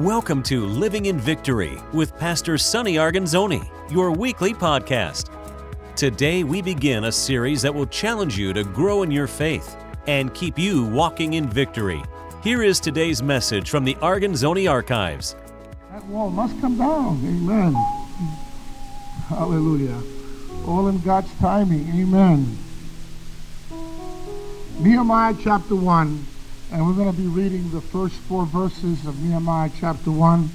Welcome to Living in Victory with Pastor Sonny Arguinzoni, your weekly podcast. Today, we begin a series that will challenge you to grow in your faith and keep you walking in victory. Here is today's message from the Arguinzoni Archives. That wall must come down. Amen. Hallelujah. All in God's timing. Amen. Nehemiah chapter 1, and we're going to be reading the first four verses of Nehemiah chapter 1.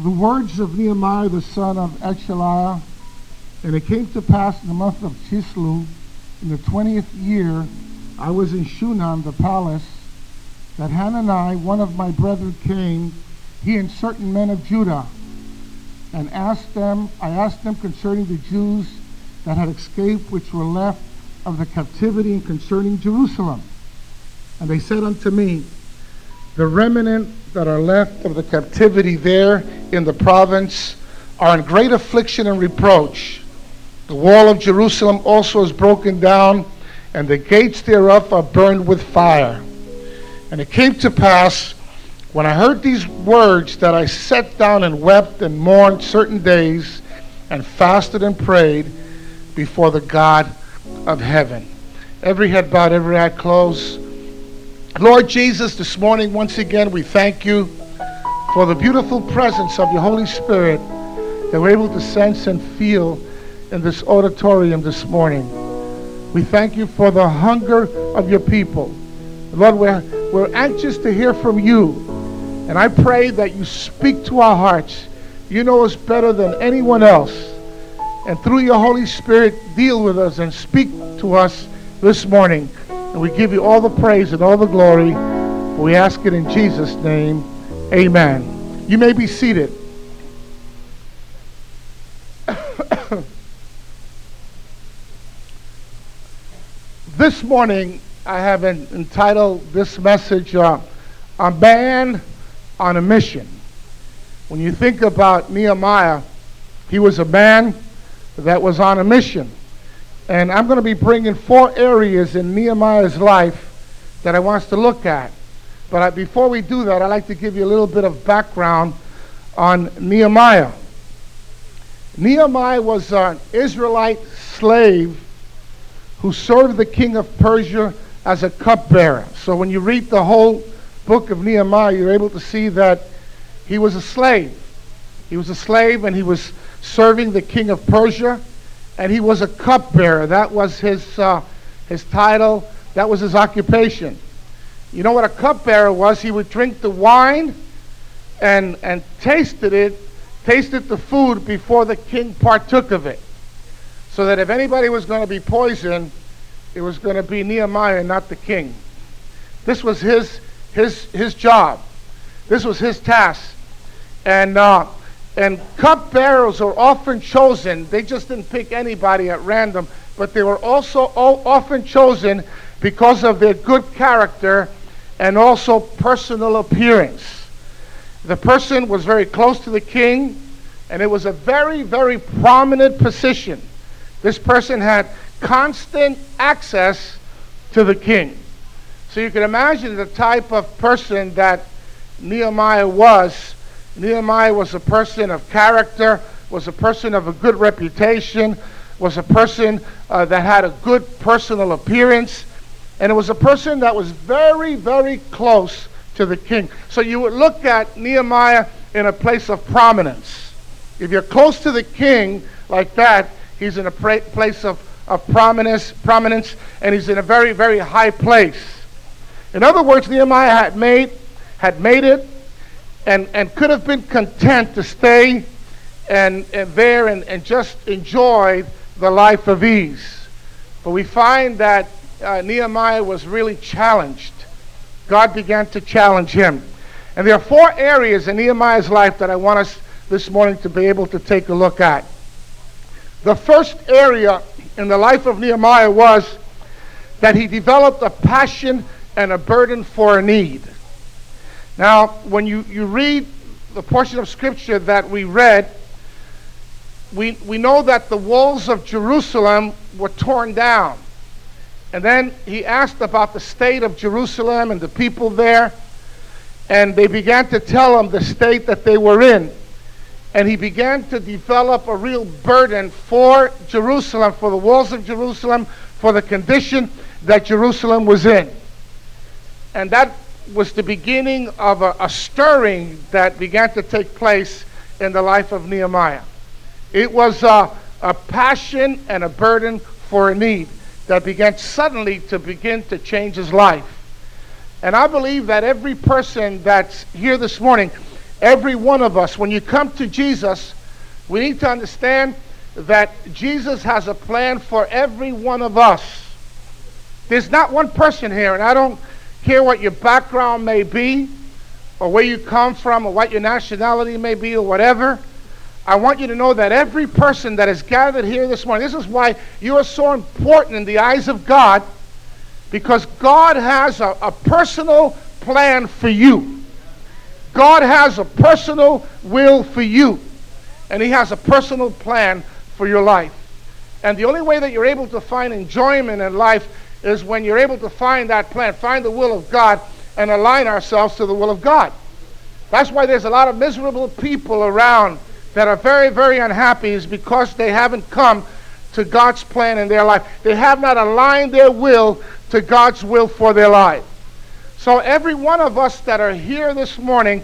The words of Nehemiah the son of Hachaliah, and it came to pass in the month of Chisleu, in the twentieth year, I was in Shushan, the palace, that Hanani, one of my brethren, came, he and certain men of Judah, and asked them, I asked them concerning the Jews that had escaped, which were left of the captivity, and concerning Jerusalem. And they said unto me, The remnant that are left of the captivity there in the province are in great affliction and reproach. The wall of Jerusalem also is broken down, and the gates thereof are burned with fire. And it came to pass, when I heard these words, that I sat down and wept and mourned certain days, and fasted and prayed before the God of heaven. Every head bowed, every eye closed. Lord Jesus, this morning, once again, we thank you for the beautiful presence of your Holy Spirit that we're able to sense and feel in this auditorium this morning. We thank you for the hunger of your people. Lord, we're, we're anxious to hear from you. And I pray that you speak to our hearts. You know us better than anyone else. And through your Holy Spirit, deal with us and speak to us this morning. And we give you all the praise and all the glory. We ask it in Jesus' name. Amen. You may be seated. this morning, I have entitled this message, uh, A Man on a Mission. When you think about Nehemiah, he was a man that was on a mission. And I'm going to be bringing four areas in Nehemiah's life that I want us to look at. But I, before we do that, I'd like to give you a little bit of background on Nehemiah. Nehemiah was an Israelite slave who served the king of Persia as a cupbearer. So when you read the whole book of Nehemiah, you're able to see that he was a slave. He was a slave and he was serving the king of Persia, and he was a cupbearer. That was his, uh, his title, that was his occupation. You know what a cupbearer was? He would drink the wine and, and tasted it, tasted the food before the king partook of it. So that if anybody was going to be poisoned, it was going to be Nehemiah, not the king. This was his, his, his job. This was his task. And uh, and cupbearers are often chosen, they just didn't pick anybody at random, but they were also often chosen because of their good character and also personal appearance. The person was very close to the king, and it was a very, very prominent position. This person had constant access to the king. So you can imagine the type of person that Nehemiah was Nehemiah was a person of character, was a person of a good reputation, was a person uh, that had a good personal appearance, and it was a person that was very, very close to the king. So you would look at Nehemiah in a place of prominence. If you're close to the king like that, he's in a pra- place of, of prominence, prominence, and he's in a very, very high place. In other words, Nehemiah had made, had made it and, and could have been content to stay and, and there and, and just enjoy the life of ease. But we find that uh, Nehemiah was really challenged. God began to challenge him. And there are four areas in Nehemiah's life that I want us this morning to be able to take a look at. The first area in the life of Nehemiah was that he developed a passion and a burden for a need. Now, when you, you read the portion of Scripture that we read, we, we know that the walls of Jerusalem were torn down. And then he asked about the state of Jerusalem and the people there. and they began to tell him the state that they were in. And he began to develop a real burden for Jerusalem, for the walls of Jerusalem, for the condition that Jerusalem was in. And that was the beginning of a, a stirring that began to take place in the life of Nehemiah. It was a, a passion and a burden for a need that began suddenly to begin to change his life. And I believe that every person that's here this morning, every one of us, when you come to Jesus, we need to understand that Jesus has a plan for every one of us. There's not one person here, and I don't care what your background may be, or where you come from, or what your nationality may be, or whatever. I want you to know that every person that is gathered here this morning, this is why you are so important in the eyes of God, because God has a, a personal plan for you. God has a personal will for you, and He has a personal plan for your life. And the only way that you're able to find enjoyment in life is when you're able to find that plan, find the will of God, and align ourselves to the will of God. That's why there's a lot of miserable people around that are very, very unhappy, is because they haven't come to God's plan in their life. They have not aligned their will to God's will for their life. So, every one of us that are here this morning,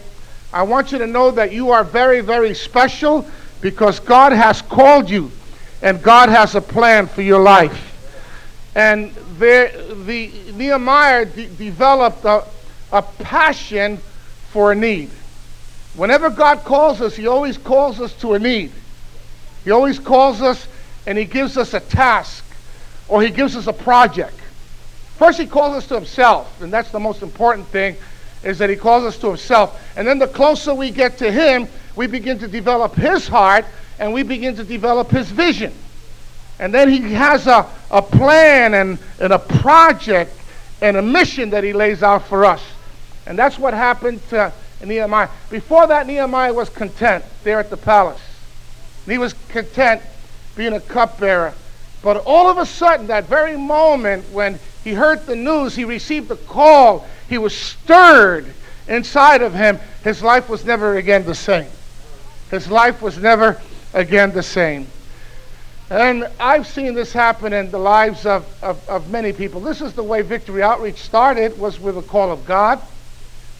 I want you to know that you are very, very special because God has called you and God has a plan for your life. And there, the Nehemiah de- developed a, a passion for a need. Whenever God calls us, He always calls us to a need. He always calls us and He gives us a task or He gives us a project. First, He calls us to Himself, and that's the most important thing, is that He calls us to Himself. And then the closer we get to Him, we begin to develop His heart and we begin to develop His vision. And then He has a, a plan and, and a project and a mission that He lays out for us. And that's what happened to Nehemiah. Before that, Nehemiah was content there at the palace. And he was content being a cupbearer. But all of a sudden, that very moment when he heard the news, he received a call, he was stirred inside of him. His life was never again the same. His life was never again the same. And I've seen this happen in the lives of, of, of many people. This is the way Victory Outreach started, was with a call of God.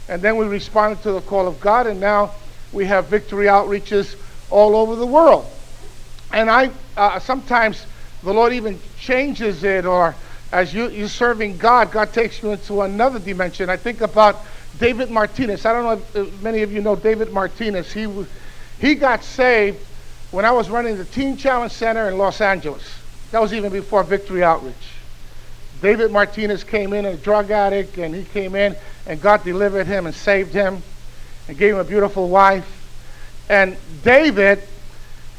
And then we responded to the call of God, and now we have victory outreaches all over the world. And I uh, sometimes the Lord even changes it, or as you, you're serving God, God takes you into another dimension. I think about David Martinez. I don't know if many of you know David Martinez. He, he got saved when I was running the Teen Challenge Center in Los Angeles. That was even before Victory Outreach. David Martinez came in, a drug addict, and he came in, and God delivered him and saved him and gave him a beautiful wife. And David,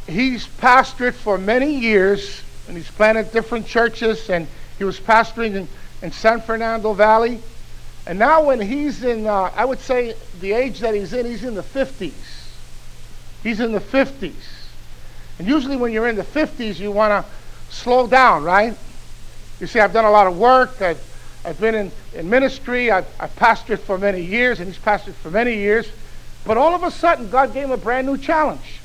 he's pastored for many years, and he's planted different churches, and he was pastoring in, in San Fernando Valley. And now, when he's in, uh, I would say the age that he's in, he's in the 50s. He's in the 50s. And usually, when you're in the 50s, you want to slow down, right? You see, I've done a lot of work. I've, I've been in, in ministry. I've, I've pastored for many years, and he's pastored for many years. But all of a sudden, God gave him a brand new challenge.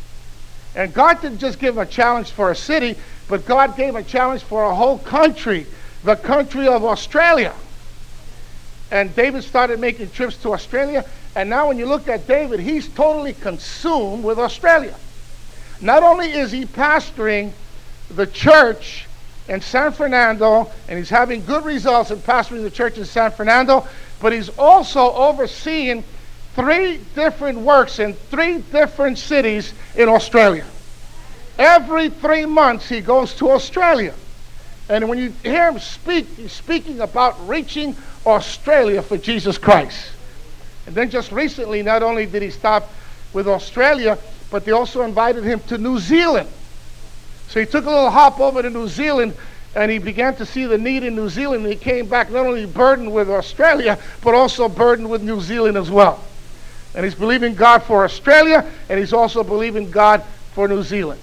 And God didn't just give him a challenge for a city, but God gave him a challenge for a whole country, the country of Australia. And David started making trips to Australia. And now, when you look at David, he's totally consumed with Australia. Not only is he pastoring the church in San Fernando, and he's having good results in pastoring the church in San Fernando, but he's also overseeing three different works in three different cities in Australia. Every three months, he goes to Australia. And when you hear him speak, he's speaking about reaching Australia for Jesus Christ. And then just recently, not only did he stop with Australia, but they also invited him to New Zealand. So he took a little hop over to New Zealand and he began to see the need in New Zealand. And he came back not only burdened with Australia, but also burdened with New Zealand as well. And he's believing God for Australia, and he's also believing God for New Zealand.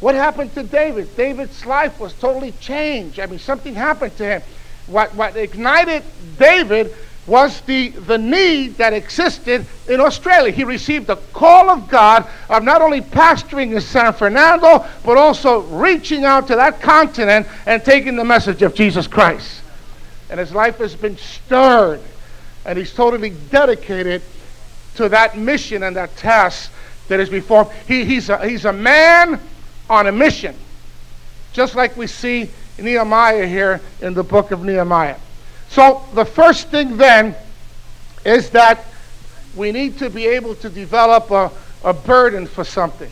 What happened to David? David's life was totally changed. I mean, something happened to him. What, what ignited David was the, the need that existed in Australia. He received the call of God of not only pastoring in San Fernando, but also reaching out to that continent and taking the message of Jesus Christ. And his life has been stirred, and he's totally dedicated to that mission and that task that is before him. He, he's, a, he's a man on a mission, just like we see Nehemiah here in the book of Nehemiah. So the first thing then is that we need to be able to develop a, a burden for something.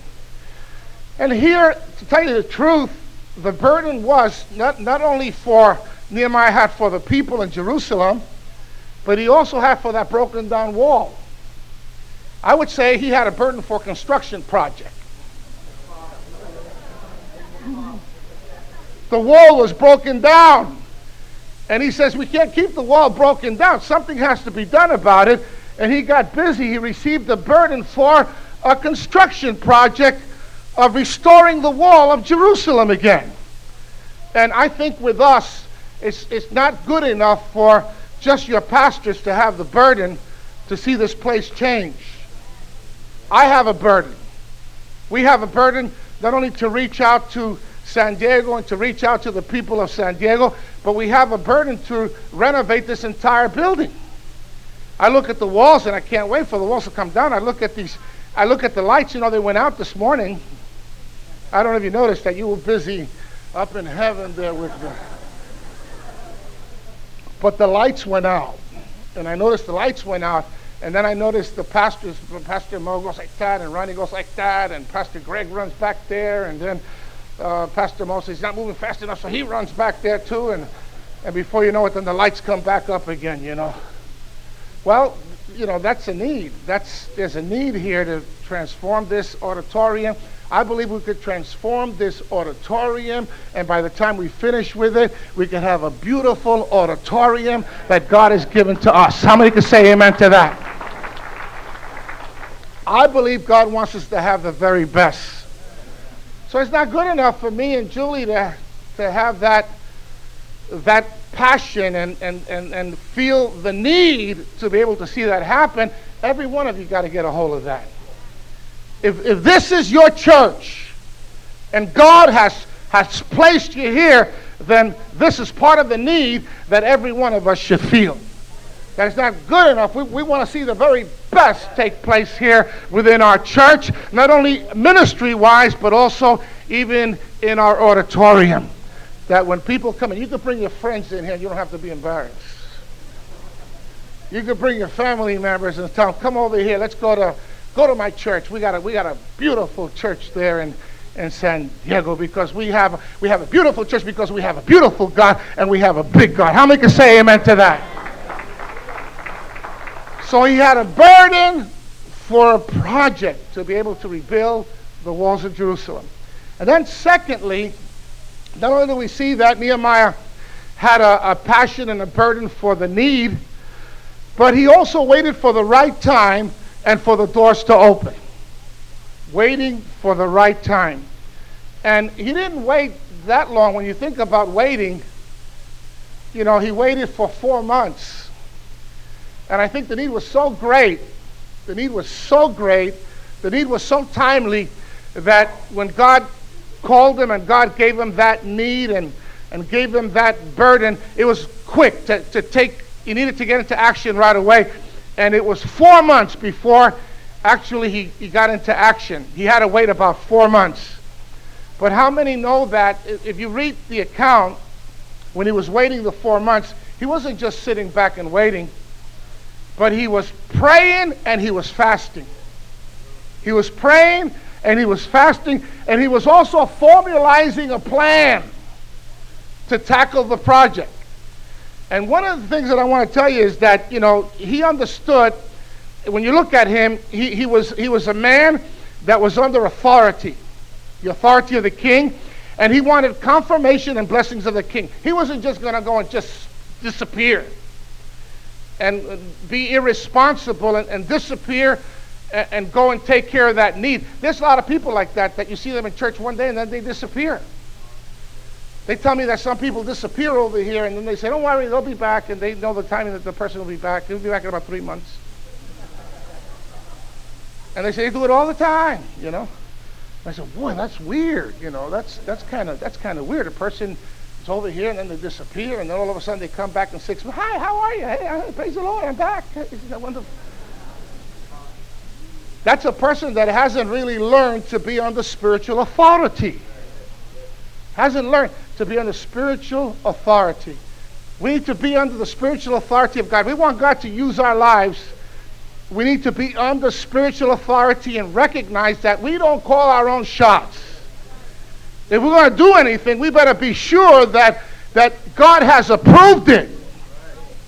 And here, to tell you the truth, the burden was not, not only for Nehemiah had for the people in Jerusalem, but he also had for that broken down wall. I would say he had a burden for construction project. The wall was broken down. And he says, We can't keep the wall broken down. Something has to be done about it. And he got busy. He received a burden for a construction project of restoring the wall of Jerusalem again. And I think with us, it's, it's not good enough for just your pastors to have the burden to see this place change. I have a burden. We have a burden not only to reach out to San Diego and to reach out to the people of San Diego, but we have a burden to renovate this entire building. I look at the walls and I can't wait for the walls to come down. I look at these, I look at the lights, you know, they went out this morning. I don't know if you noticed that you were busy up in heaven there with the. But the lights went out. And I noticed the lights went out. And then I noticed the pastors, Pastor Mo goes like that, and Ronnie goes like that, and Pastor Greg runs back there, and then uh, Pastor Moses, he's not moving fast enough, so he runs back there too, and, and before you know it, then the lights come back up again, you know. Well, you know, that's a need. That's, there's a need here to transform this auditorium. I believe we could transform this auditorium, and by the time we finish with it, we could have a beautiful auditorium that God has given to us. How many can say amen to that? I believe God wants us to have the very best. So it's not good enough for me and Julie to, to have that, that passion and, and, and, and feel the need to be able to see that happen. Every one of you got to get a hold of that. If, if this is your church and God has, has placed you here, then this is part of the need that every one of us should feel. That's not good enough. We, we want to see the very best take place here within our church, not only ministry wise, but also even in our auditorium. That when people come in, you can bring your friends in here, you don't have to be embarrassed. You can bring your family members and tell them, come over here, let's go to go to my church. We got a we got a beautiful church there in, in San Diego because we have we have a beautiful church because we have a beautiful God and we have a big God. How many can say amen to that? So he had a burden for a project to be able to rebuild the walls of Jerusalem. And then, secondly, not only do we see that Nehemiah had a, a passion and a burden for the need, but he also waited for the right time and for the doors to open. Waiting for the right time. And he didn't wait that long. When you think about waiting, you know, he waited for four months and I think the need was so great, the need was so great, the need was so timely that when God called him and God gave him that need and, and gave him that burden, it was quick to, to take, he needed to get into action right away. And it was four months before actually he, he got into action. He had to wait about four months. But how many know that if you read the account, when he was waiting the four months, he wasn't just sitting back and waiting but he was praying and he was fasting. He was praying and he was fasting and he was also formalizing a plan to tackle the project. And one of the things that I want to tell you is that, you know, he understood, when you look at him, he, he, was, he was a man that was under authority, the authority of the king, and he wanted confirmation and blessings of the king. He wasn't just going to go and just disappear and be irresponsible and, and disappear and, and go and take care of that need. There's a lot of people like that that you see them in church one day and then they disappear. They tell me that some people disappear over here, and then they say, don't worry, they'll be back, and they know the timing that the person will be back. He'll be back in about three months. And they say they do it all the time, you know. I said, boy, that's weird, you know. That's that's kind of that's kind of weird. A person is over here, and then they disappear, and then all of a sudden they come back in six months. Hi, how are you? Hey, praise the Lord, I'm back. Isn't that wonderful? That's a person that hasn't really learned to be under spiritual authority. Hasn't learned to be under spiritual authority. We need to be under the spiritual authority of God. We want God to use our lives. We need to be under spiritual authority and recognize that we don't call our own shots. If we're going to do anything, we better be sure that, that God has approved it.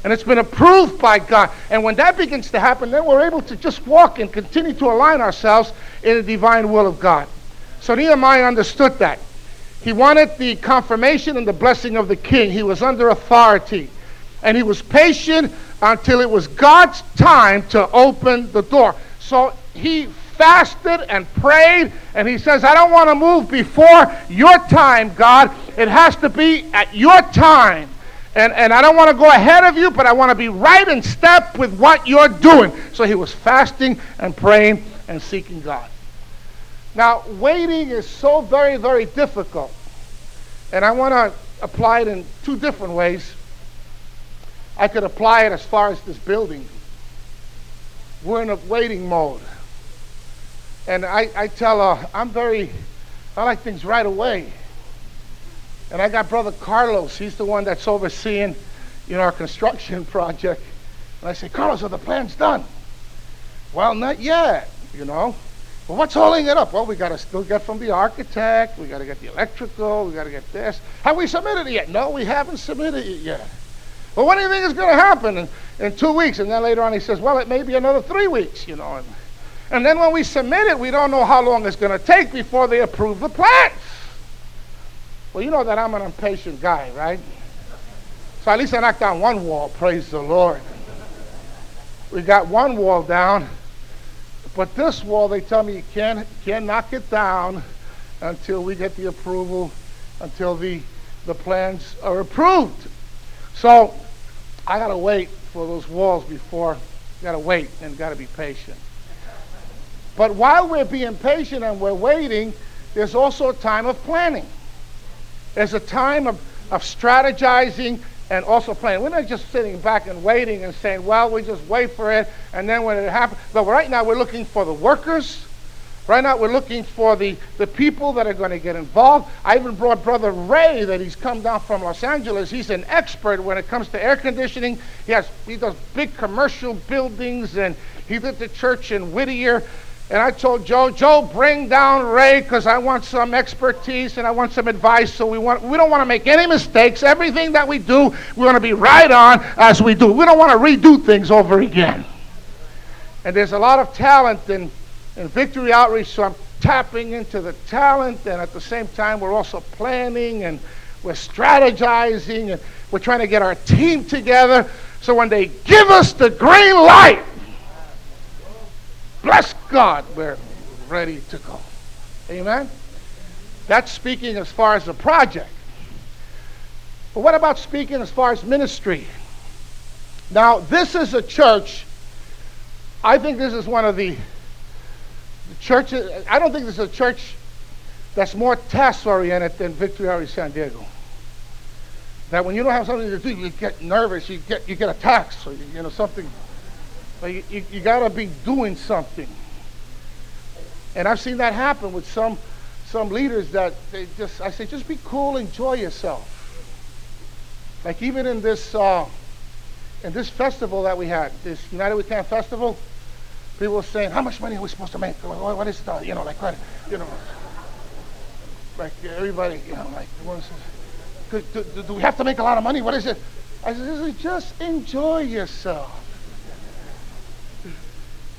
And it's been approved by God. And when that begins to happen, then we're able to just walk and continue to align ourselves in the divine will of God. So Nehemiah understood that. He wanted the confirmation and the blessing of the king. He was under authority. And he was patient until it was God's time to open the door. So he fasted and prayed, and he says, I don't want to move before your time, God. It has to be at your time. And, and I don't want to go ahead of you, but I want to be right in step with what you're doing. So he was fasting and praying and seeking God. Now, waiting is so very, very difficult. And I want to apply it in two different ways. I could apply it as far as this building. We're in a waiting mode. And I, I tell her, I'm very, I like things right away. And I got Brother Carlos. He's the one that's overseeing, you know, our construction project. And I say, Carlos, are the plans done? Well, not yet, you know. Well, what's holding it up? Well, we got to still get from the architect. We got to get the electrical. We got to get this. Have we submitted it yet? No, we haven't submitted it yet. Well, what do you think is going to happen in, in two weeks? And then later on he says, well, it may be another three weeks, you know. And, and then when we submit it, we don't know how long it's going to take before they approve the plans. Well, you know that I'm an impatient guy, right? So at least I knocked down one wall, praise the Lord. We got one wall down. But this wall, they tell me you can't, can't knock it down until we get the approval, until the, the plans are approved. So I got to wait for those walls before, got to wait and got to be patient. But while we're being patient and we're waiting, there's also a time of planning. There's a time of, of strategizing and also planning. We're not just sitting back and waiting and saying, well, we just wait for it, and then when it happens. But right now, we're looking for the workers. Right now, we're looking for the, the people that are going to get involved. I even brought Brother Ray, that he's come down from Los Angeles. He's an expert when it comes to air conditioning. He, has, he does big commercial buildings, and he did the church in Whittier. And I told Joe, Joe, bring down Ray because I want some expertise and I want some advice. So we want we don't want to make any mistakes. Everything that we do, we want to be right on as we do. We don't want to redo things over again. And there's a lot of talent in, in Victory Outreach, so I'm tapping into the talent, and at the same time, we're also planning and we're strategizing and we're trying to get our team together. So when they give us the green light, bless God, we're ready to go. Amen? That's speaking as far as the project. But what about speaking as far as ministry? Now, this is a church, I think this is one of the, the churches, I don't think this is a church that's more task oriented than Victory Outreach San Diego. That when you don't have something to do, you get nervous, you get, you get attacked, so you, you know, something but you, you, you got to be doing something. And I've seen that happen with some some leaders that they just I say just be cool, enjoy yourself. Like even in this uh, in this festival that we had, this United We Can festival, people were saying, "How much money are we supposed to make? What, what is the you know like what, you know like everybody you know like do, do, do we have to make a lot of money? What is it?" I said, "Just enjoy yourself."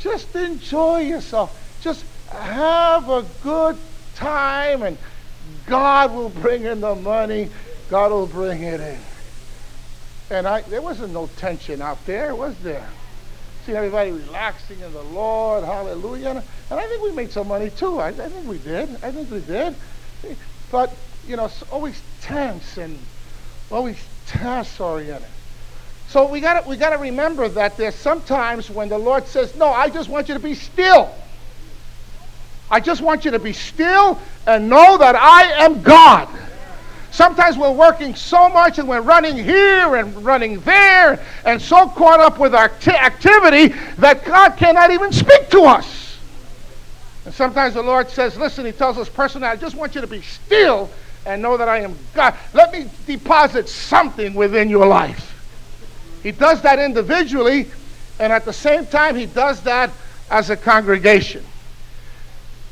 Just enjoy yourself. Just have a good time, and God will bring in the money. God will bring it in. And I, there wasn't no tension out there, was there? See everybody relaxing in the Lord, hallelujah. And I think we made some money too. I, I think we did. I think we did. But you know, it's always tense and always task oriented. So we got we got to remember that there's sometimes when the Lord says, "No, I just want you to be still." I just want you to be still and know that I am God. Sometimes we're working so much and we're running here and running there and so caught up with our t- activity that God cannot even speak to us. And sometimes the Lord says, Listen, He tells us personally, I just want you to be still and know that I am God. Let me deposit something within your life. He does that individually, and at the same time, He does that as a congregation.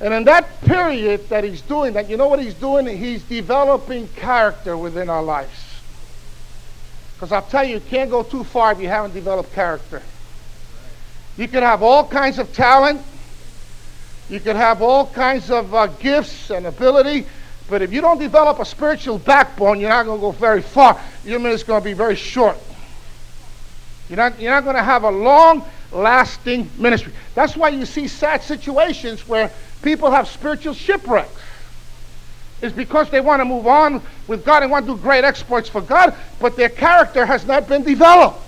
And in that period that he's doing that, you know what he's doing? He's developing character within our lives. Because I'll tell you, you can't go too far if you haven't developed character. You can have all kinds of talent, you can have all kinds of uh, gifts and ability, but if you don't develop a spiritual backbone, you're not going to go very far. Your minute's going to be very short. You're not, you're not going to have a long lasting ministry. That's why you see sad situations where people have spiritual shipwrecks. It's because they want to move on with God and want to do great exploits for God, but their character has not been developed.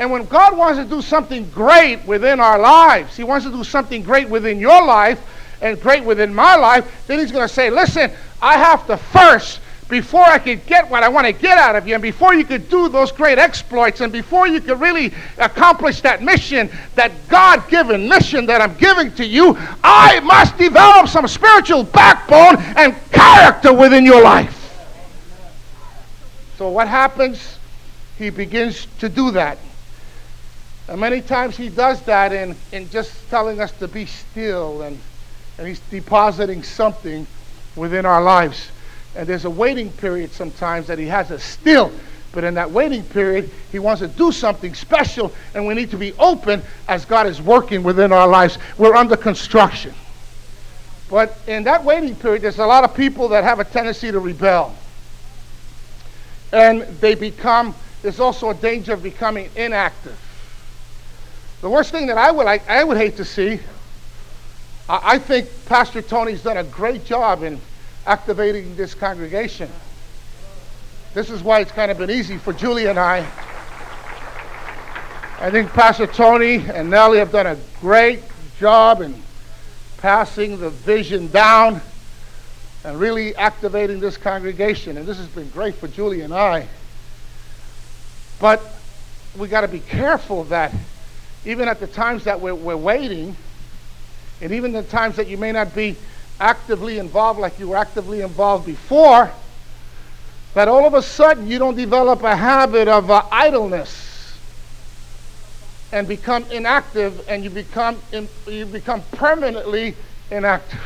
And when God wants to do something great within our lives, He wants to do something great within your life and great within my life, then He's going to say, Listen, I have to first before I could get what I want to get out of you, and before you could do those great exploits, and before you could really accomplish that mission, that God given mission that I'm giving to you, I must develop some spiritual backbone and character within your life. So, what happens? He begins to do that. And many times he does that in, in just telling us to be still, and, and he's depositing something within our lives. And there's a waiting period sometimes that he has us still. But in that waiting period, he wants to do something special, and we need to be open as God is working within our lives. We're under construction. But in that waiting period, there's a lot of people that have a tendency to rebel. And they become, there's also a danger of becoming inactive. The worst thing that I would, I, I would hate to see, I, I think Pastor Tony's done a great job in activating this congregation. This is why it's kind of been easy for Julie and I. I think Pastor Tony and Nellie have done a great job in passing the vision down and really activating this congregation. And this has been great for Julie and I. But we got to be careful that even at the times that we're, we're waiting, and even the times that you may not be actively involved like you were actively involved before, that all of a sudden you don't develop a habit of uh, idleness and become inactive and you become in, you become permanently inactive.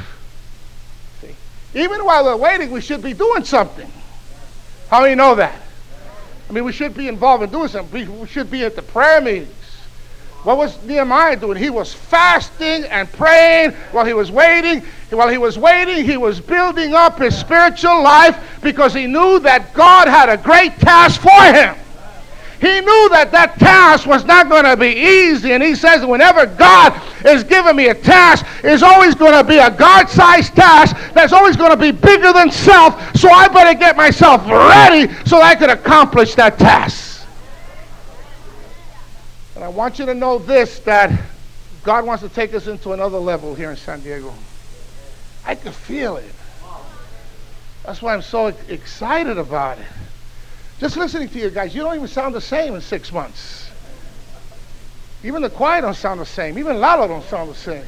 See? Even while we're waiting, we should be doing something. How many know that? I mean, we should be involved in doing something. We should be at the prayer meetings. What was Nehemiah doing? He was fasting and praying while he was waiting. While he was waiting, he was building up his spiritual life because he knew that God had a great task for him. He knew that that task was not going to be easy. And he says, whenever God is giving me a task, it's always going to be a God sized task that's always going to be bigger than self. So I better get myself ready so I can accomplish that task. I want you to know this that God wants to take us into another level here in San Diego. I can feel it. That's why I'm so excited about it. Just listening to you guys, you don't even sound the same in six months. Even the choir don't sound the same. Even Lalo don't sound the same.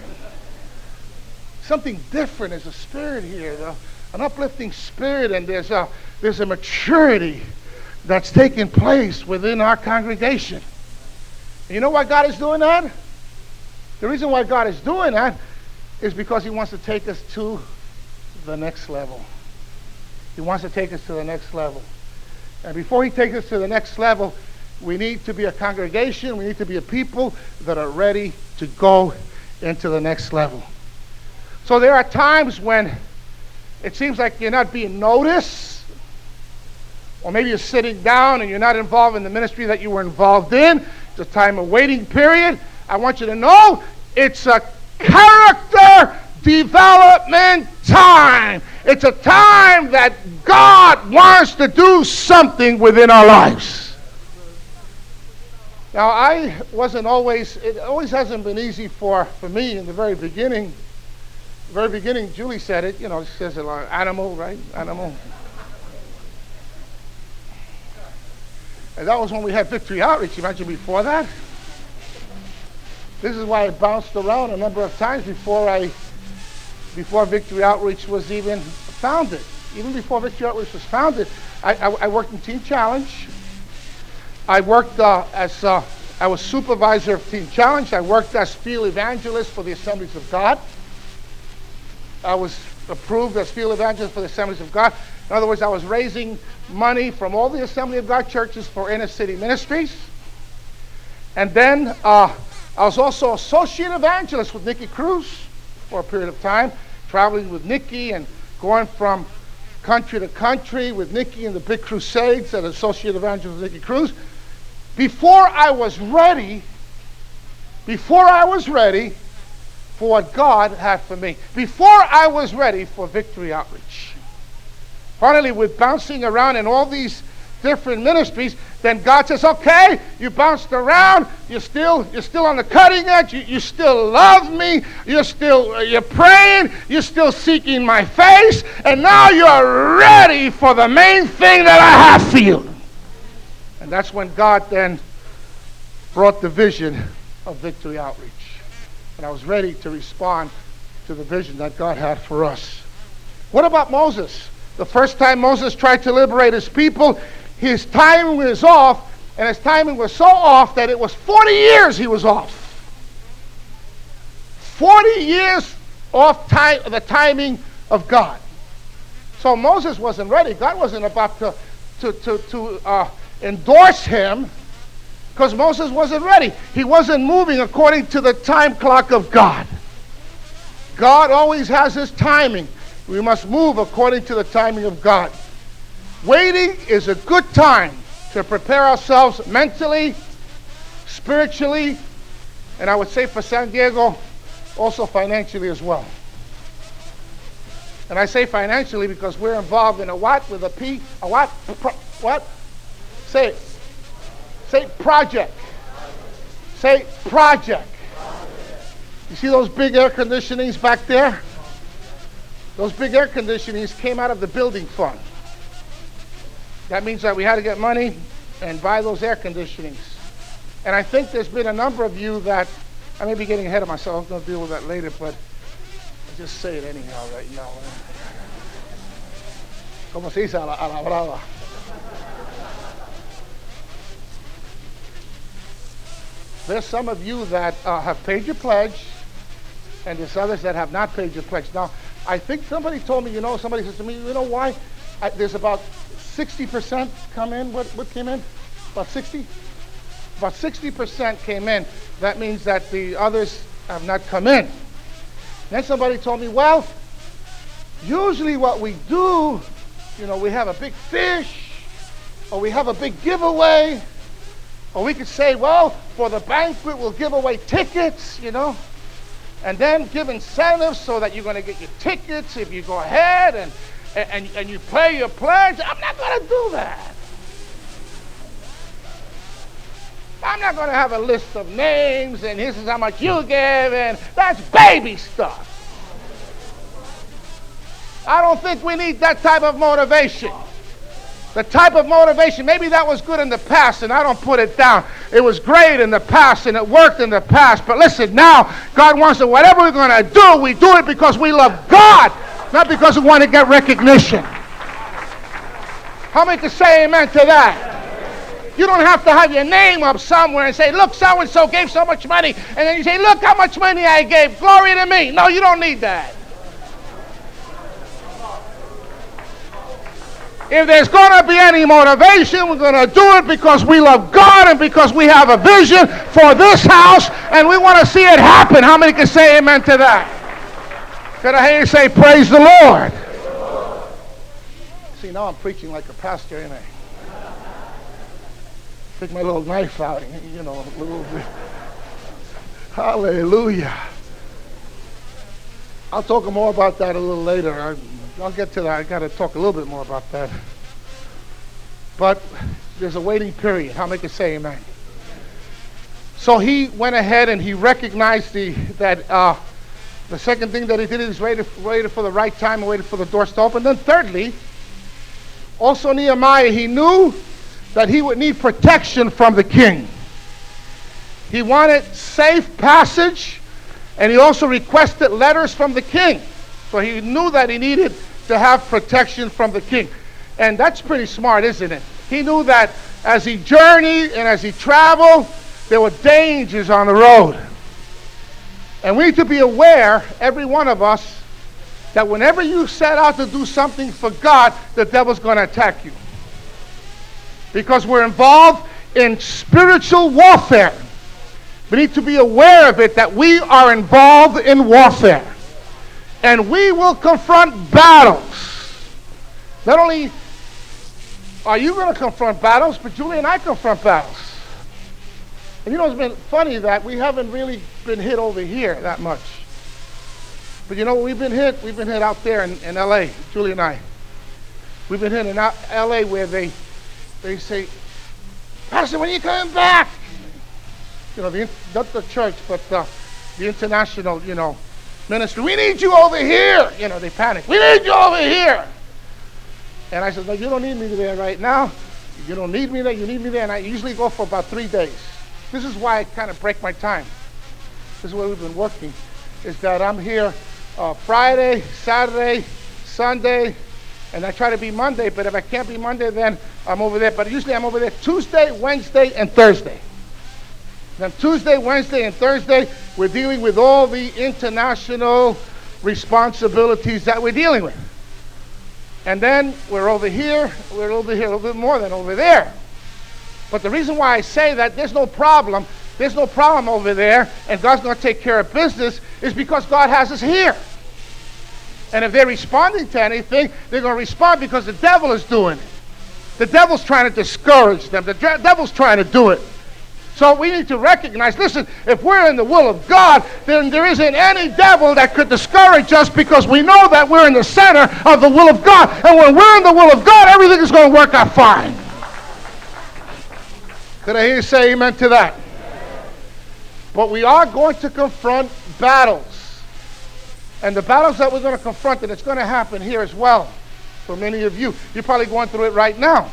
Something different. is a spirit here, though, an uplifting spirit, and there's a, there's a maturity that's taking place within our congregation. You know why God is doing that? The reason why God is doing that is because He wants to take us to the next level. He wants to take us to the next level. And before He takes us to the next level, we need to be a congregation, we need to be a people that are ready to go into the next level. So there are times when it seems like you're not being noticed, or maybe you're sitting down and you're not involved in the ministry that you were involved in. A time of waiting period. I want you to know it's a character development time. It's a time that God wants to do something within our lives. Now, I wasn't always, it always hasn't been easy for, for me in the very beginning. The very beginning, Julie said it, you know, she says it like animal, right? Animal. And that was when we had Victory Outreach. Imagine before that. This is why I bounced around a number of times before I, before Victory Outreach was even founded. Even before Victory Outreach was founded, I, I, I worked in Teen Challenge. I worked uh, as uh, I was supervisor of Teen Challenge. I worked as field evangelist for the Assemblies of God. I was approved as field evangelist for the Assemblies of God. In other words, I was raising money from all the Assembly of God churches for inner city ministries. And then uh, I was also associate evangelist with Nicky Cruz for a period of time, traveling with Nicky and going from country to country with Nicky and the big crusades and associate evangelist with Nicky Cruz. Before I was ready, before I was ready for what God had for me, before I was ready for Victory Outreach. Finally, with bouncing around in all these different ministries, then God says, okay, you bounced around, you're still, you're still on the cutting edge, you, you still love me, you're still, uh, you're praying, you're still seeking my face, and now you're ready for the main thing that I have for you. And that's when God then brought the vision of Victory Outreach. And I was ready to respond to the vision that God had for us. What about Moses? The first time Moses tried to liberate his people, his timing was off, and his timing was so off that it was 40 years he was off. 40 years off time, the timing of God. So Moses wasn't ready. God wasn't about to, to, to, to uh, endorse him because Moses wasn't ready. He wasn't moving according to the time clock of God. God always has his timing. We must move according to the timing of God. Waiting is a good time to prepare ourselves mentally, spiritually, and I would say for San Diego, also financially as well. And I say financially because we're involved in a what with a P? A what? Pro, what? Say it. Say project. Say project. You see those big air conditionings back there? Those big air conditionings came out of the building fund. That means that we had to get money and buy those air conditionings. And I think there's been a number of you that, I may be getting ahead of myself, I'm going to deal with that later, but I'll just say it anyhow right now. Como se dice a la, a la brava. There's some of you that uh, have paid your pledge, and there's others that have not paid your pledge. Now, I think somebody told me, you know, somebody says to me, you know why? I, there's about 60% come in. What, what came in? About 60? About 60% came in. That means that the others have not come in. Then somebody told me, well, usually what we do, you know, we have a big fish, or we have a big giveaway, or we could say, well, for the banquet, we'll give away tickets, you know and then give incentives so that you're going to get your tickets if you go ahead and, and, and you pay your pledge. I'm not going to do that. I'm not going to have a list of names and this is how much you give, and that's baby stuff. I don't think we need that type of motivation. The type of motivation, maybe that was good in the past, and I don't put it down. It was great in the past, and it worked in the past. But listen, now God wants to, whatever we're going to do, we do it because we love God, not because we want to get recognition. How many can say amen to that? You don't have to have your name up somewhere and say, look, so and so gave so much money. And then you say, look how much money I gave. Glory to me. No, you don't need that. If there's going to be any motivation, we're going to do it because we love God and because we have a vision for this house and we want to see it happen. How many can say amen to that? Can I hear you say, Praise the Lord? See, now I'm preaching like a pastor, ain't I? Take my little knife out, you know, a little bit. Hallelujah. I'll talk more about that a little later. I'm I'll get to that. I got to talk a little bit more about that. But there's a waiting period. How make it say amen? So he went ahead and he recognized the, that uh, the second thing that he did is waited, waited for the right time and waited for the doors to open. Then thirdly, also Nehemiah, he knew that he would need protection from the king. He wanted safe passage, and he also requested letters from the king. So he knew that he needed to have protection from the king. And that's pretty smart, isn't it? He knew that as he journeyed and as he traveled, there were dangers on the road. And we need to be aware, every one of us, that whenever you set out to do something for God, the devil's going to attack you. Because we're involved in spiritual warfare. We need to be aware of it that we are involved in warfare. And we will confront battles. Not only are you going to confront battles, but Julie and I confront battles. And you know, it's been funny that we haven't really been hit over here that much. But you know, we've been hit. We've been hit out there in, in L.A. Julie and I. We've been hit in L.A. where they they say, Pastor, when are you coming back? You know, the, not the church, but the international, you know, ministry. We need you over here. You know, they panic. We need you over here. And I said, no, you don't need me there right now. You don't need me there. You need me there. And I usually go for about three days. This is why I kind of break my time. This is where we've been working. Is that I'm here uh, Friday, Saturday, Sunday, and I try to be Monday. But if I can't be Monday, then I'm over there. But usually I'm over there Tuesday, Wednesday, and Thursday. Then Tuesday, Wednesday, and Thursday, we're dealing with all the international responsibilities that we're dealing with. And then we're over here, we're over here a little bit more than over there. But the reason why I say that there's no problem, there's no problem over there, and God's going to take care of business, is because God has us here. And if they're responding to anything, they're going to respond because the devil is doing it. The devil's trying to discourage them. The devil's trying to do it. So we need to recognize listen, if we're in the will of God, then there isn't any devil that could discourage us because we know that we're in the center of the will of God. And when we're in the will of God, everything is going to work out fine. Could I hear you say amen to that? But we are going to confront battles. And the battles that we're going to confront, and it's going to happen here as well for many of you. You're probably going through it right now.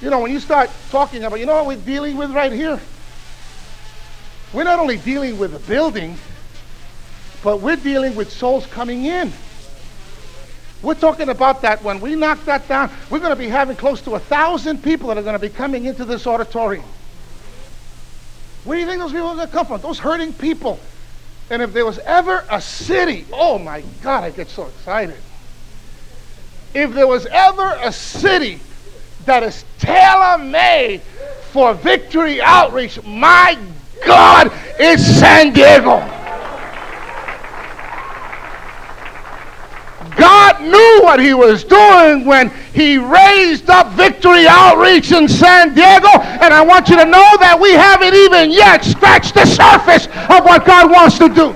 You know, when you start talking about, you know what we're dealing with right here? We're not only dealing with a building, but we're dealing with souls coming in. We're talking about that when we knock that down, we're going to be having close to a thousand people that are going to be coming into this auditorium. Where do you think those people are going to come from? Those hurting people. And if there was ever a city, oh my God, I get so excited. If there was ever a city that is tailor made for victory outreach, my God, it's San Diego. God knew what he was doing when he raised up Victory Outreach in San Diego. And I want you to know that we haven't even yet scratched the surface of what God wants to do.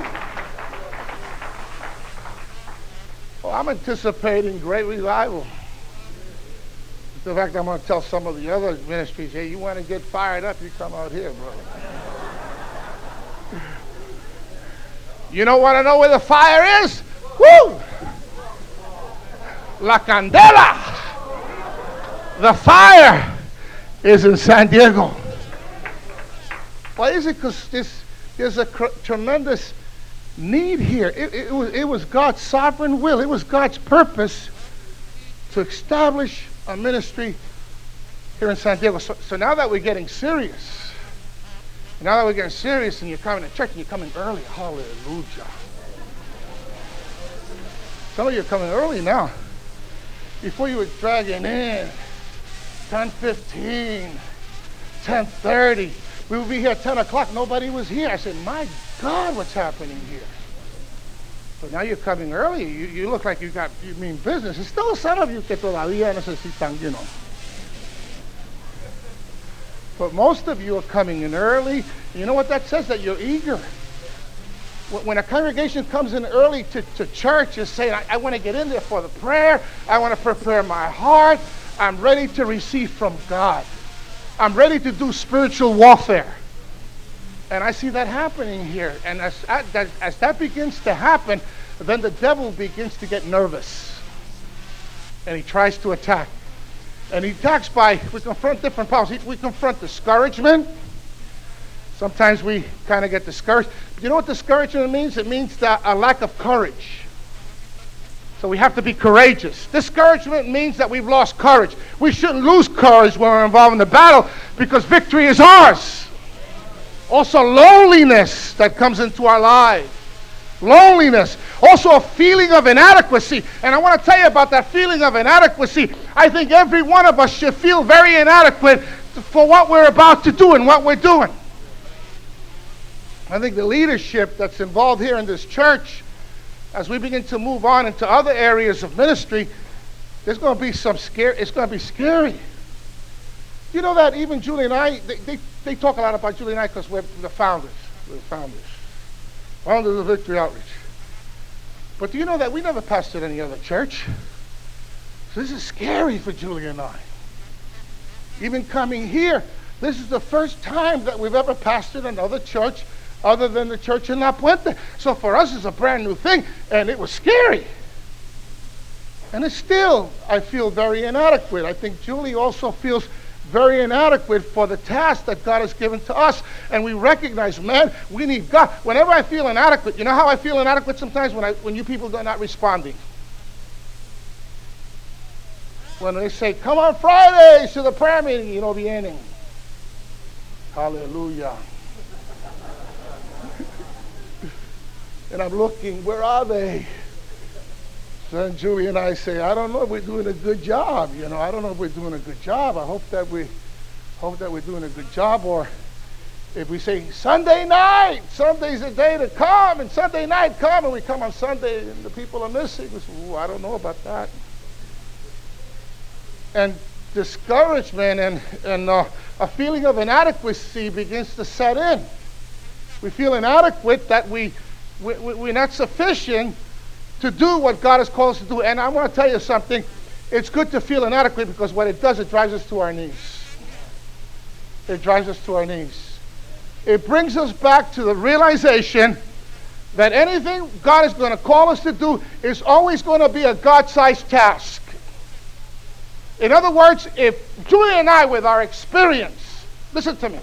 Well, I'm anticipating great revival. In fact, I'm going to tell some of the other ministries, hey, you want to get fired up, you come out here, brother. you don't want to know where the fire is? Woo! La Candela. The fire is in San Diego. Why is it? Because there's a cr- tremendous need here. It, it, was, it was God's sovereign will, it was God's purpose to establish a ministry here in San Diego. So, so now that we're getting serious, now that we're getting serious and you're coming to church and you're coming early, hallelujah. Some of you are coming early now. Before you were dragging in 10.15, 10.30. We would be here at 10 o'clock. Nobody was here. I said, my God, what's happening here? But now you're coming early. You, you look like you got, you mean business. There's still some of you que todavía necesitan, you know. But most of you are coming in early. You know what that says? That you're eager. when a congregation comes in early to, to church, is saying, I, I want to get in there for the prayer. I want to prepare my heart. I'm ready to receive from God. I'm ready to do spiritual warfare. And I see that happening here. And as, as, as that begins to happen, then the devil begins to get nervous. And he tries to attack. And he attacks by, we confront different problems. We confront discouragement. Sometimes we kind of get discouraged. You know what discouragement means? It means that a lack of courage. So we have to be courageous. Discouragement means that we've lost courage. We shouldn't lose courage when we're involved in the battle because victory is ours. Also, loneliness that comes into our lives. Loneliness. Also, a feeling of inadequacy. And I want to tell you about that feeling of inadequacy. I think every one of us should feel very inadequate for what we're about to do and what we're doing. I think the leadership that's involved here in this church as we begin to move on into other areas of ministry, there's going to be some scare. It's going to be scary. You know that even Julie and I, they, they, they talk a lot about Julie and I because we're the founders. We're the founders. Founders of Victory Outreach. But do you know that we never pastored any other church? So this is scary for Julie and I. Even coming here, this is the first time that we've ever pastored another church other than the church in La Puente. So for us, it's a brand new thing, and it was scary. And it's still, I feel very inadequate. I think Julie also feels very inadequate for the task that God has given to us. And we recognize, man, we need God. Whenever I feel inadequate, you know how I feel inadequate sometimes when, I, when you people are not responding? When they say, come on Fridays to the prayer meeting, you know, the ending. Hallelujah. And I'm looking, where are they? Then Julie and I say, I don't know if we're doing a good job. You know, I don't know if we're doing a good job. I hope that we hope that we're doing a good job. Or if we say Sunday night, Sunday's a day to come, and Sunday night come, and we come on Sunday and the people are missing. We say, I don't know about that. And discouragement and, and uh, a feeling of inadequacy begins to set in. We feel inadequate that we we, we, are not sufficient to do what God has called us to do. And I want to tell you something. It's good to feel inadequate because what it does, it drives us to our knees. It drives us to our knees. It brings us back to the realization that anything God is going to call us to do is always going to be a God sized task. In other words, if Julie and I, with our experience, listen to me,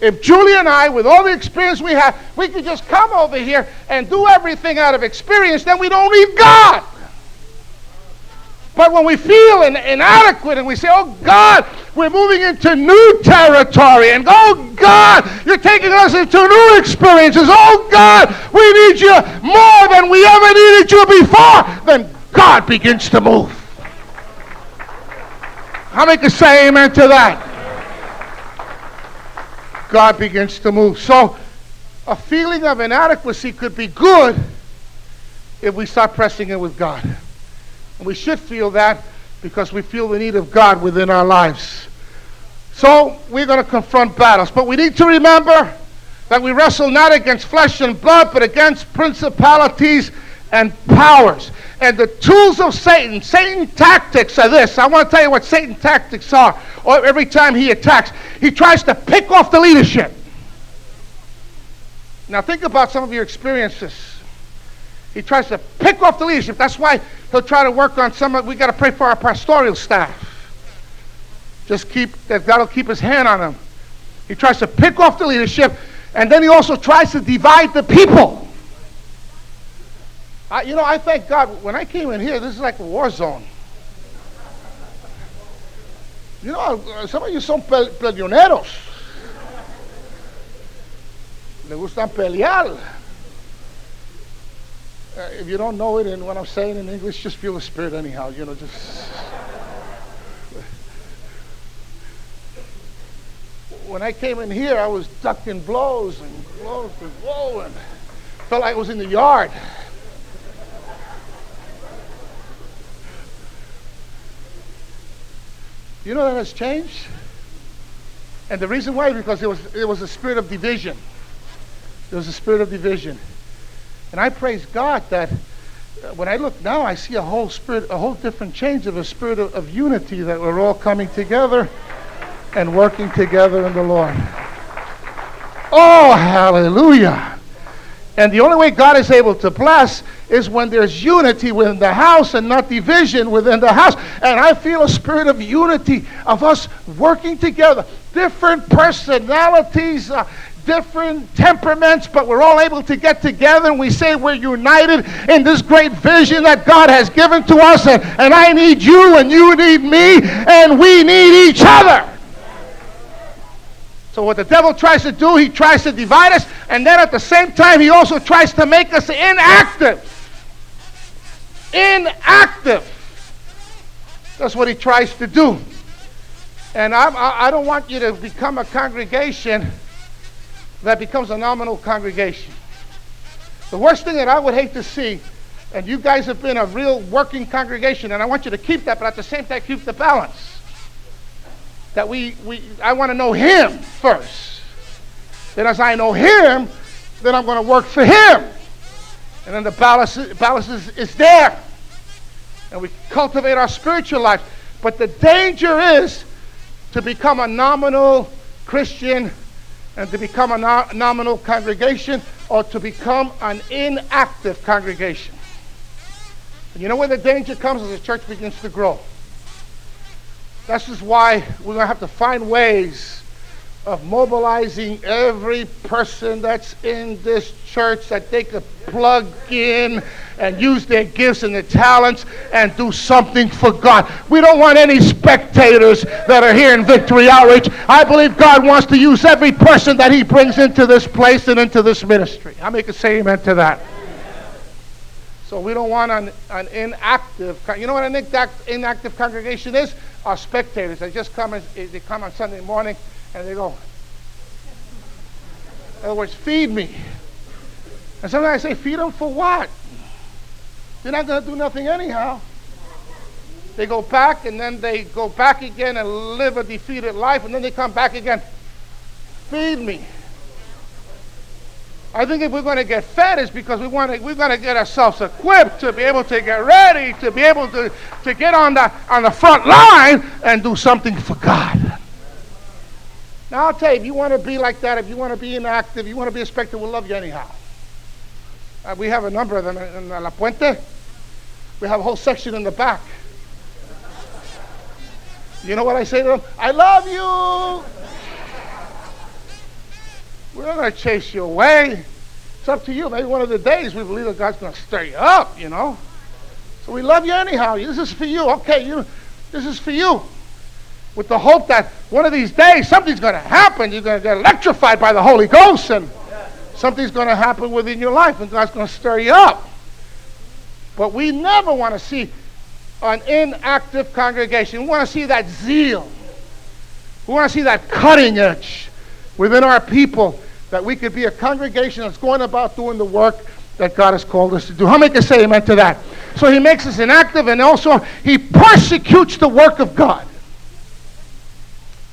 if Julie and I, with all the experience we have, we could just come over here and do everything out of experience, then we don't need God. But when we feel in, inadequate and we say, oh God, we're moving into new territory, and oh God, you're taking us into new experiences. Oh God, we need you more than we ever needed you before. Then God begins to move. How many can say amen to that? God begins to move. So, a feeling of inadequacy could be good if we start pressing in with God. And we should feel that because we feel the need of God within our lives. So, we're going to confront battles. But we need to remember that we wrestle not against flesh and blood, but against principalities and powers. And the tools of Satan, Satan tactics are this. I want to tell you what Satan tactics are. Or every time he attacks, he tries to pick off the leadership. Now think about some of your experiences. He tries to pick off the leadership. That's why he'll try to work on some we got to pray for our pastoral staff. Just keep that God will keep his hand on them. He tries to pick off the leadership, and then he also tries to divide the people. I, you know, I thank God when I came in here, this is like a war zone. You know, some of you son peleoneros. Le gustan pelear. Uh, if you don't know it and what I'm saying in English, just feel the spirit anyhow. You know, just. when I came in here, I was ducking blows and blows and blows and felt like I was in the yard. You know that has changed? And the reason why is because it was, it was a spirit of division. There was a spirit of division. And I praise God that uh, when I look now, I see a whole spirit, a whole different change of a spirit of, of unity that we're all coming together and working together in the Lord. Oh, hallelujah. And the only way God is able to bless is when there's unity within the house and not division within the house. And I feel a spirit of unity of us working together. Different personalities, uh, different temperaments, but we're all able to get together and we say we're united in this great vision that God has given to us. And, and I need you and you need me and we need each other. So what the devil tries to do, he tries to divide us, and then at the same time, he also tries to make us inactive. Inactive. That's what he tries to do. And I, I don't want you to become a congregation that becomes a nominal congregation. The worst thing that I would hate to see, and you guys have been a real working congregation, and I want you to keep that, but at the same time, keep the balance that we, we I want to know him first. Then as I know him, then I'm going to work for him. And then the balance, balance is, is there. And we cultivate our spiritual life. But the danger is to become a nominal Christian and to become a no- nominal congregation or to become an inactive congregation. And you know where the danger comes as the church begins to grow? This is why we're going to have to find ways of mobilizing every person that's in this church that they could plug in and use their gifts and their talents and do something for God. We don't want any spectators that are here in Victory Outreach. I believe God wants to use every person that He brings into this place and into this ministry. I make a say amen to that. So we don't want an, an inactive, you know what an inactive congregation is? Our spectators. They just come, and, they come on Sunday morning and they go, in other words, feed me. And sometimes I say, feed them for what? They're not going to do nothing anyhow. They go back and then they go back again and live a defeated life and then they come back again. Feed me. I think if we're going to get fed, it's because we want to, we're going to get ourselves equipped to be able to get ready, to be able to, to get on the, on the front line and do something for God. Now, I'll tell you, if you want to be like that, if you want to be inactive, you want to be a spectator, we'll love you anyhow. Uh, we have a number of them in La Puente. We have a whole section in the back. You know what I say to them? I love you. We're not going to chase you away. It's up to you. Maybe one of the days we believe that God's going to stir you up, you know. So we love you anyhow. This is for you. Okay, you. This is for you. With the hope that one of these days something's going to happen. You're going to get electrified by the Holy Ghost and something's going to happen within your life and God's going to stir you up. But we never want to see an inactive congregation. We want to see that zeal. We want to see that cutting edge within our people that we could be a congregation that's going about doing the work that God has called us to do. How many can say amen to that? So he makes us inactive and also he persecutes the work of God.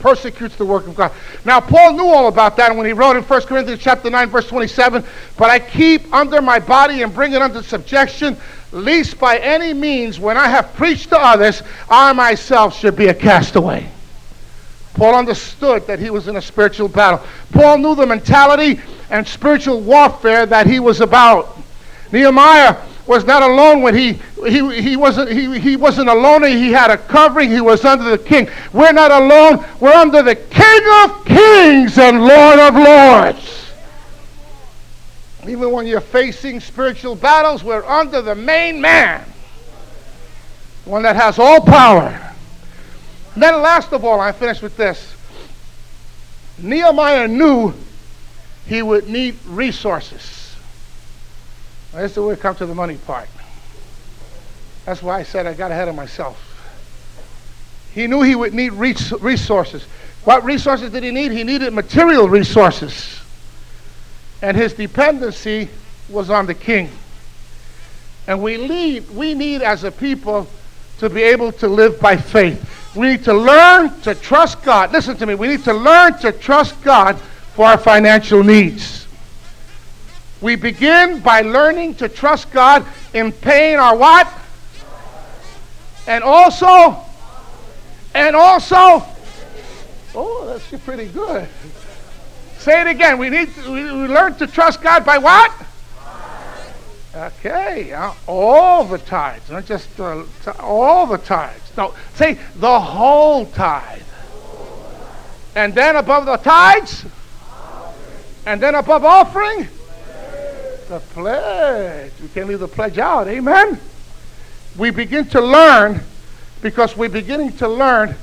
Persecutes the work of God. Now, Paul knew all about that when he wrote in 1 Corinthians chapter 9, verse 27, but I keep under my body and bring it under subjection, lest by any means, when I have preached to others, I myself should be a castaway. Paul understood that he was in a spiritual battle. Paul knew the mentality and spiritual warfare that he was about. Nehemiah was not alone when he, he, he, wasn't, he, he wasn't alone. He had a covering. He was under the king. We're not alone. We're under the King of kings and Lord of lords. Even when you're facing spiritual battles, we're under the main man, one that has all power. And then last of all, I finish with this. Nehemiah knew he would need resources. That's the way it comes to the money part. That's why I said I got ahead of myself. He knew he would need resources. What resources did he need? He needed material resources. And his dependency was on the king. And we need, we need as a people to be able to live by faith. We need to learn to trust God. Listen to me. We need to learn to trust God for our financial needs. We begin by learning to trust God in paying our what? And also, and also, oh, that's pretty good. Say it again. We need to, we, we learn to trust God by what? Okay, uh, all the tithes, not just uh, all the tithes. No, say the whole tithe. And then above the tithes, and then above offering, the pledge. We can't leave the pledge out. Amen. We begin to learn because we're beginning to learn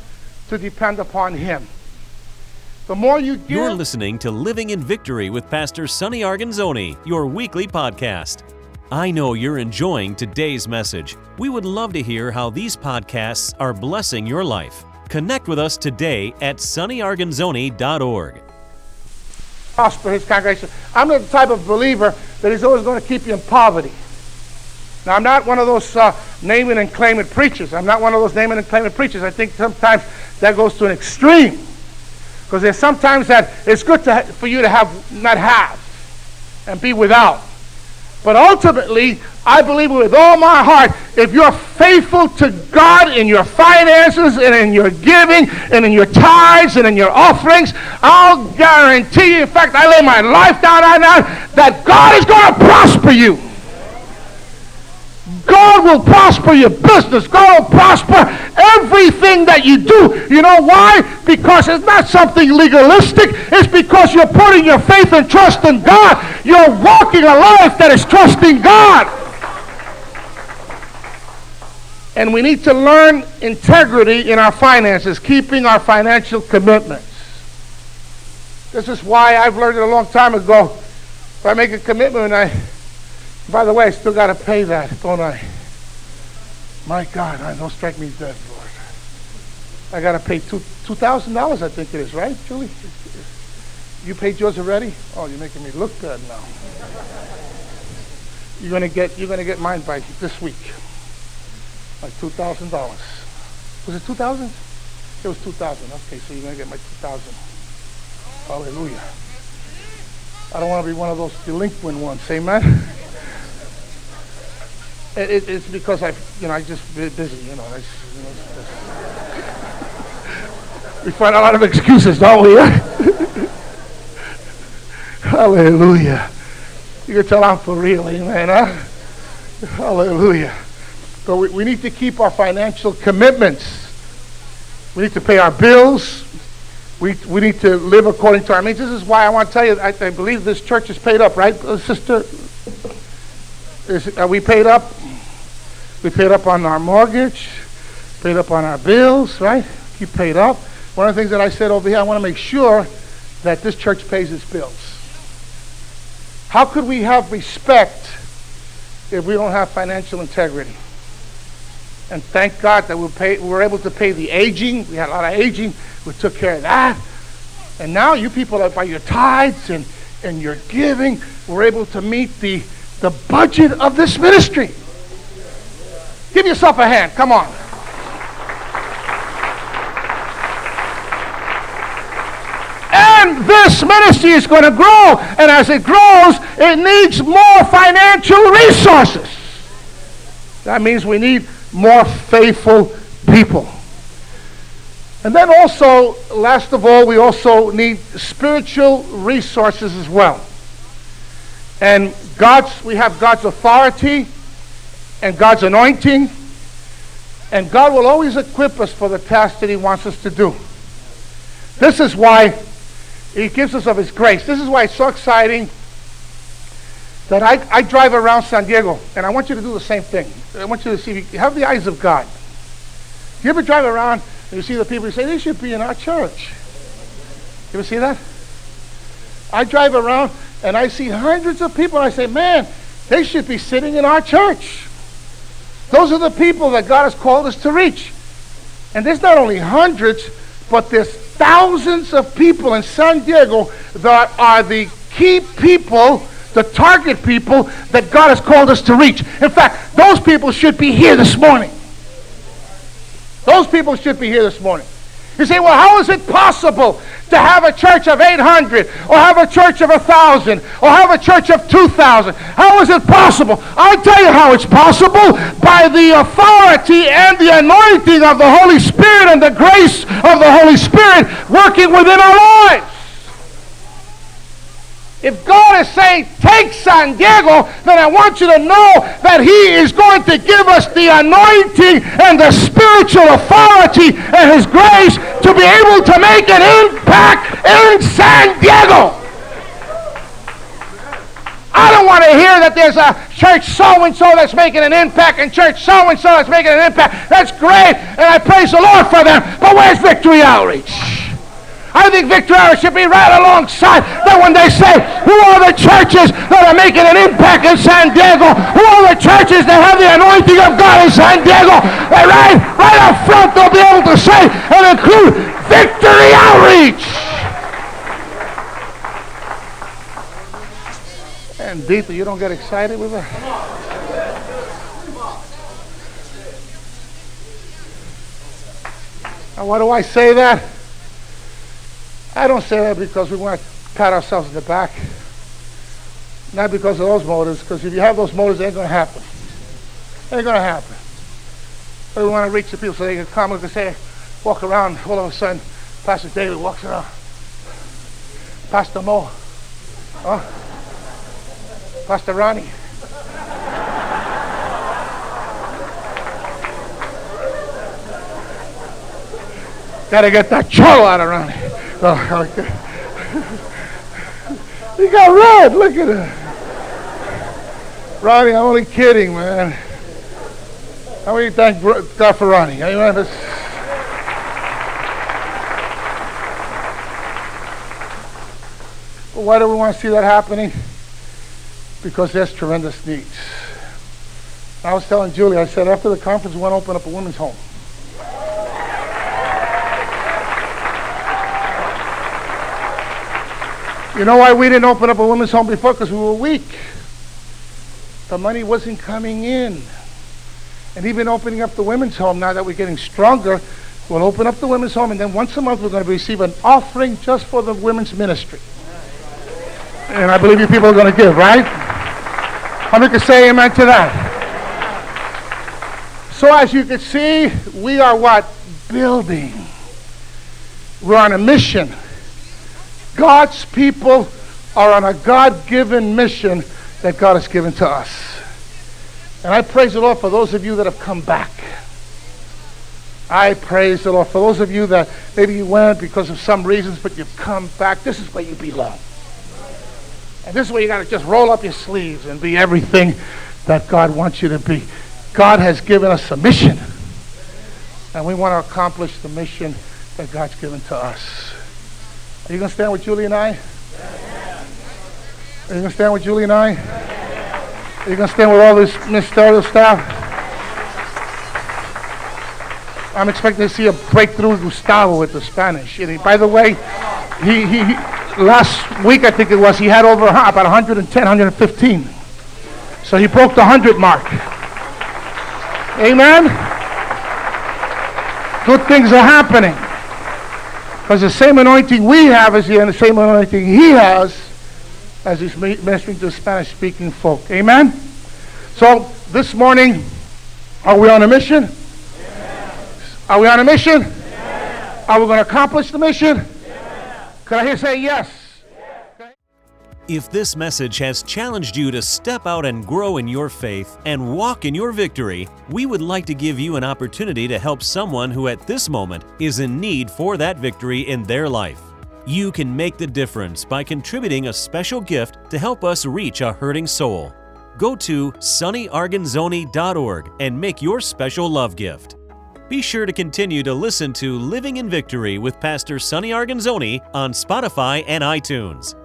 to depend upon Him. The more you give, You're listening to Living in Victory with Pastor Sonny Arguinzoni, your weekly podcast. I know you're enjoying today's message. We would love to hear how these podcasts are blessing your life. Connect with us today at sonnyarguinzoni.org. prosper his congregation. I'm not the type of believer that is always going to keep you in poverty. Now, I'm not one of those uh, naming and claiming preachers. I'm not one of those naming and claiming preachers. I think sometimes that goes to an extreme. Because there's sometimes that it's good to, for you to have not have and be without. But ultimately, I believe with all my heart, if you're faithful to God in your finances and in your giving and in your tithes and in your offerings, I'll guarantee you, in fact, I lay my life down on that, that God is going to prosper you. God will prosper your business. God will prosper everything that you do. You know why? Because it's not something legalistic. It's because you're putting your faith and trust in God. You're walking a life that is trusting God. And we need to learn integrity in our finances, keeping our financial commitments. This is why I've learned it a long time ago. If I make a commitment and I by the way, I still got to pay that, don't I? My God, I don't strike me dead, Lord. I got to pay two two thousand dollars. I think it is, right, Julie? You paid yours already? Oh, you're making me look good now. You're gonna get you're gonna get mine by this week, like two thousand dollars. Was it two thousand? It was two thousand. Okay, so you're gonna get my two thousand. Hallelujah. I don't want to be one of those delinquent ones. Amen. It, it, it's because I, you know, I just busy. You know, I, you know just, we find a lot of excuses, don't we? Hallelujah. You can tell I'm for real, amen. Huh? Hallelujah. So we, we need to keep our financial commitments. We need to pay our bills. We, we need to live according to our means. This is why I want to tell you, I, I believe this church is paid up, right, Sister? Is, are we paid up? We paid up on our mortgage, paid up on our bills, right? Keep paid up. One of the things that I said over here, I want to make sure that this church pays its bills. How could we have respect if we don't have financial integrity? And thank God that we, pay, we were able to pay the aging. We had a lot of aging. We took care of that. And now you people, by your tithes and, and your giving, we're able to meet the, the budget of this ministry. Give yourself a hand. Come on. And this ministry is going to grow. And as it grows, it needs more financial resources. That means we need more faithful people. And then also, last of all, we also need spiritual resources as well. And God's, we have God's authority and God's anointing. And God will always equip us for the task that He wants us to do. This is why He gives us of His grace. This is why it's so exciting that I, I drive around San Diego, and I want you to do the same thing. I want you to see, have the eyes of God. Do You ever drive around and you see the people, you say, they should be in our church. You ever see that? I drive around and I see hundreds of people, and I say, man, they should be sitting in our church. Those are the people that God has called us to reach. And there's not only hundreds, but there's thousands of people in San Diego that are the key people, the target people that God has called us to reach. In fact, those people should be here this morning. Those people should be here this morning. You say, well, how is it possible to have a church of 800 or have a church of 1,000 or have a church of 2,000? How is it possible? I'll tell you how it's possible by the authority and the anointing of the Holy Spirit and the grace of the Holy Spirit working within our lives. If God is saying, take San Diego, then I want you to know that He is going to give us the anointing and the spiritual authority and His grace to be able to make an impact in San Diego. I don't want to hear that there's a church so and so that's making an impact and church so and so that's making an impact. That's great, and I praise the Lord for them. But where's Victory Outreach? I think Victory should be right alongside that when they say, who are the churches that are making an impact in San Diego? Who are the churches that have the anointing of God in San Diego? And right, right up front, they'll be able to say and include Victory Outreach. And Dita, you don't get excited with her? Now, why do I say that? I don't say that because we want to pat ourselves in the back. Not because of those motives, because if you have those motives, it ain't going to happen. It ain't going to happen. But we want to reach the people so they can come and say, walk around. All of a sudden, Pastor David walks around. Pastor Mo. Huh? Pastor Ronnie. Gotta get that cholo out of Ronnie. Oh, he got red. Look at him. Ronnie, I'm only kidding, man. How many thank God for Ronnie? Amen. This, why do we want to see that happening? Because there's tremendous needs. I was telling Julie, I said after the conference, we want to open up a women's home. You know why we didn't open up a women's home before? Because we were weak. The money wasn't coming in. And even opening up the women's home, now that we're getting stronger, we'll open up the women's home, and then once a month we're going to receive an offering just for the women's ministry. And I believe you people are going to give, right? How many can say amen to that? So as you can see, we are what? Building. We're on a mission. God's people are on a God given mission that God has given to us. And I praise the Lord for those of you that have come back. I praise the Lord for those of you that maybe you went because of some reasons, but you've come back. This is where you belong. And this is where you got to just roll up your sleeves and be everything that God wants you to be. God has given us a mission, and we want to accomplish the mission that God's given to us. Are you going to stand with Julie and I? Are you going to stand with Julie and I? Are you going to stand with all this ministerial staff? I'm expecting to see a breakthrough Gustavo with the Spanish. And by the way, he, he, he, last week I think it was, he had over about 110, 115. So he broke the 100 mark. Amen? Good things are happening. Because the same anointing we have is the same anointing he has as he's ministering to Spanish speaking folk. Amen? So this morning, are we on a mission? Yeah. Are we on a mission? Yeah. Are we going to accomplish the mission? Yeah. I hear say yes? If this message has challenged you to step out and grow in your faith and walk in your victory, we would like to give you an opportunity to help someone who at this moment is in need for that victory in their life. You can make the difference by contributing a special gift to help us reach a hurting soul. Go to sonnyarguinzoni.org and make your special love gift. Be sure to continue to listen to Living in Victory with Pastor Sonny Arguinzoni on Spotify and iTunes.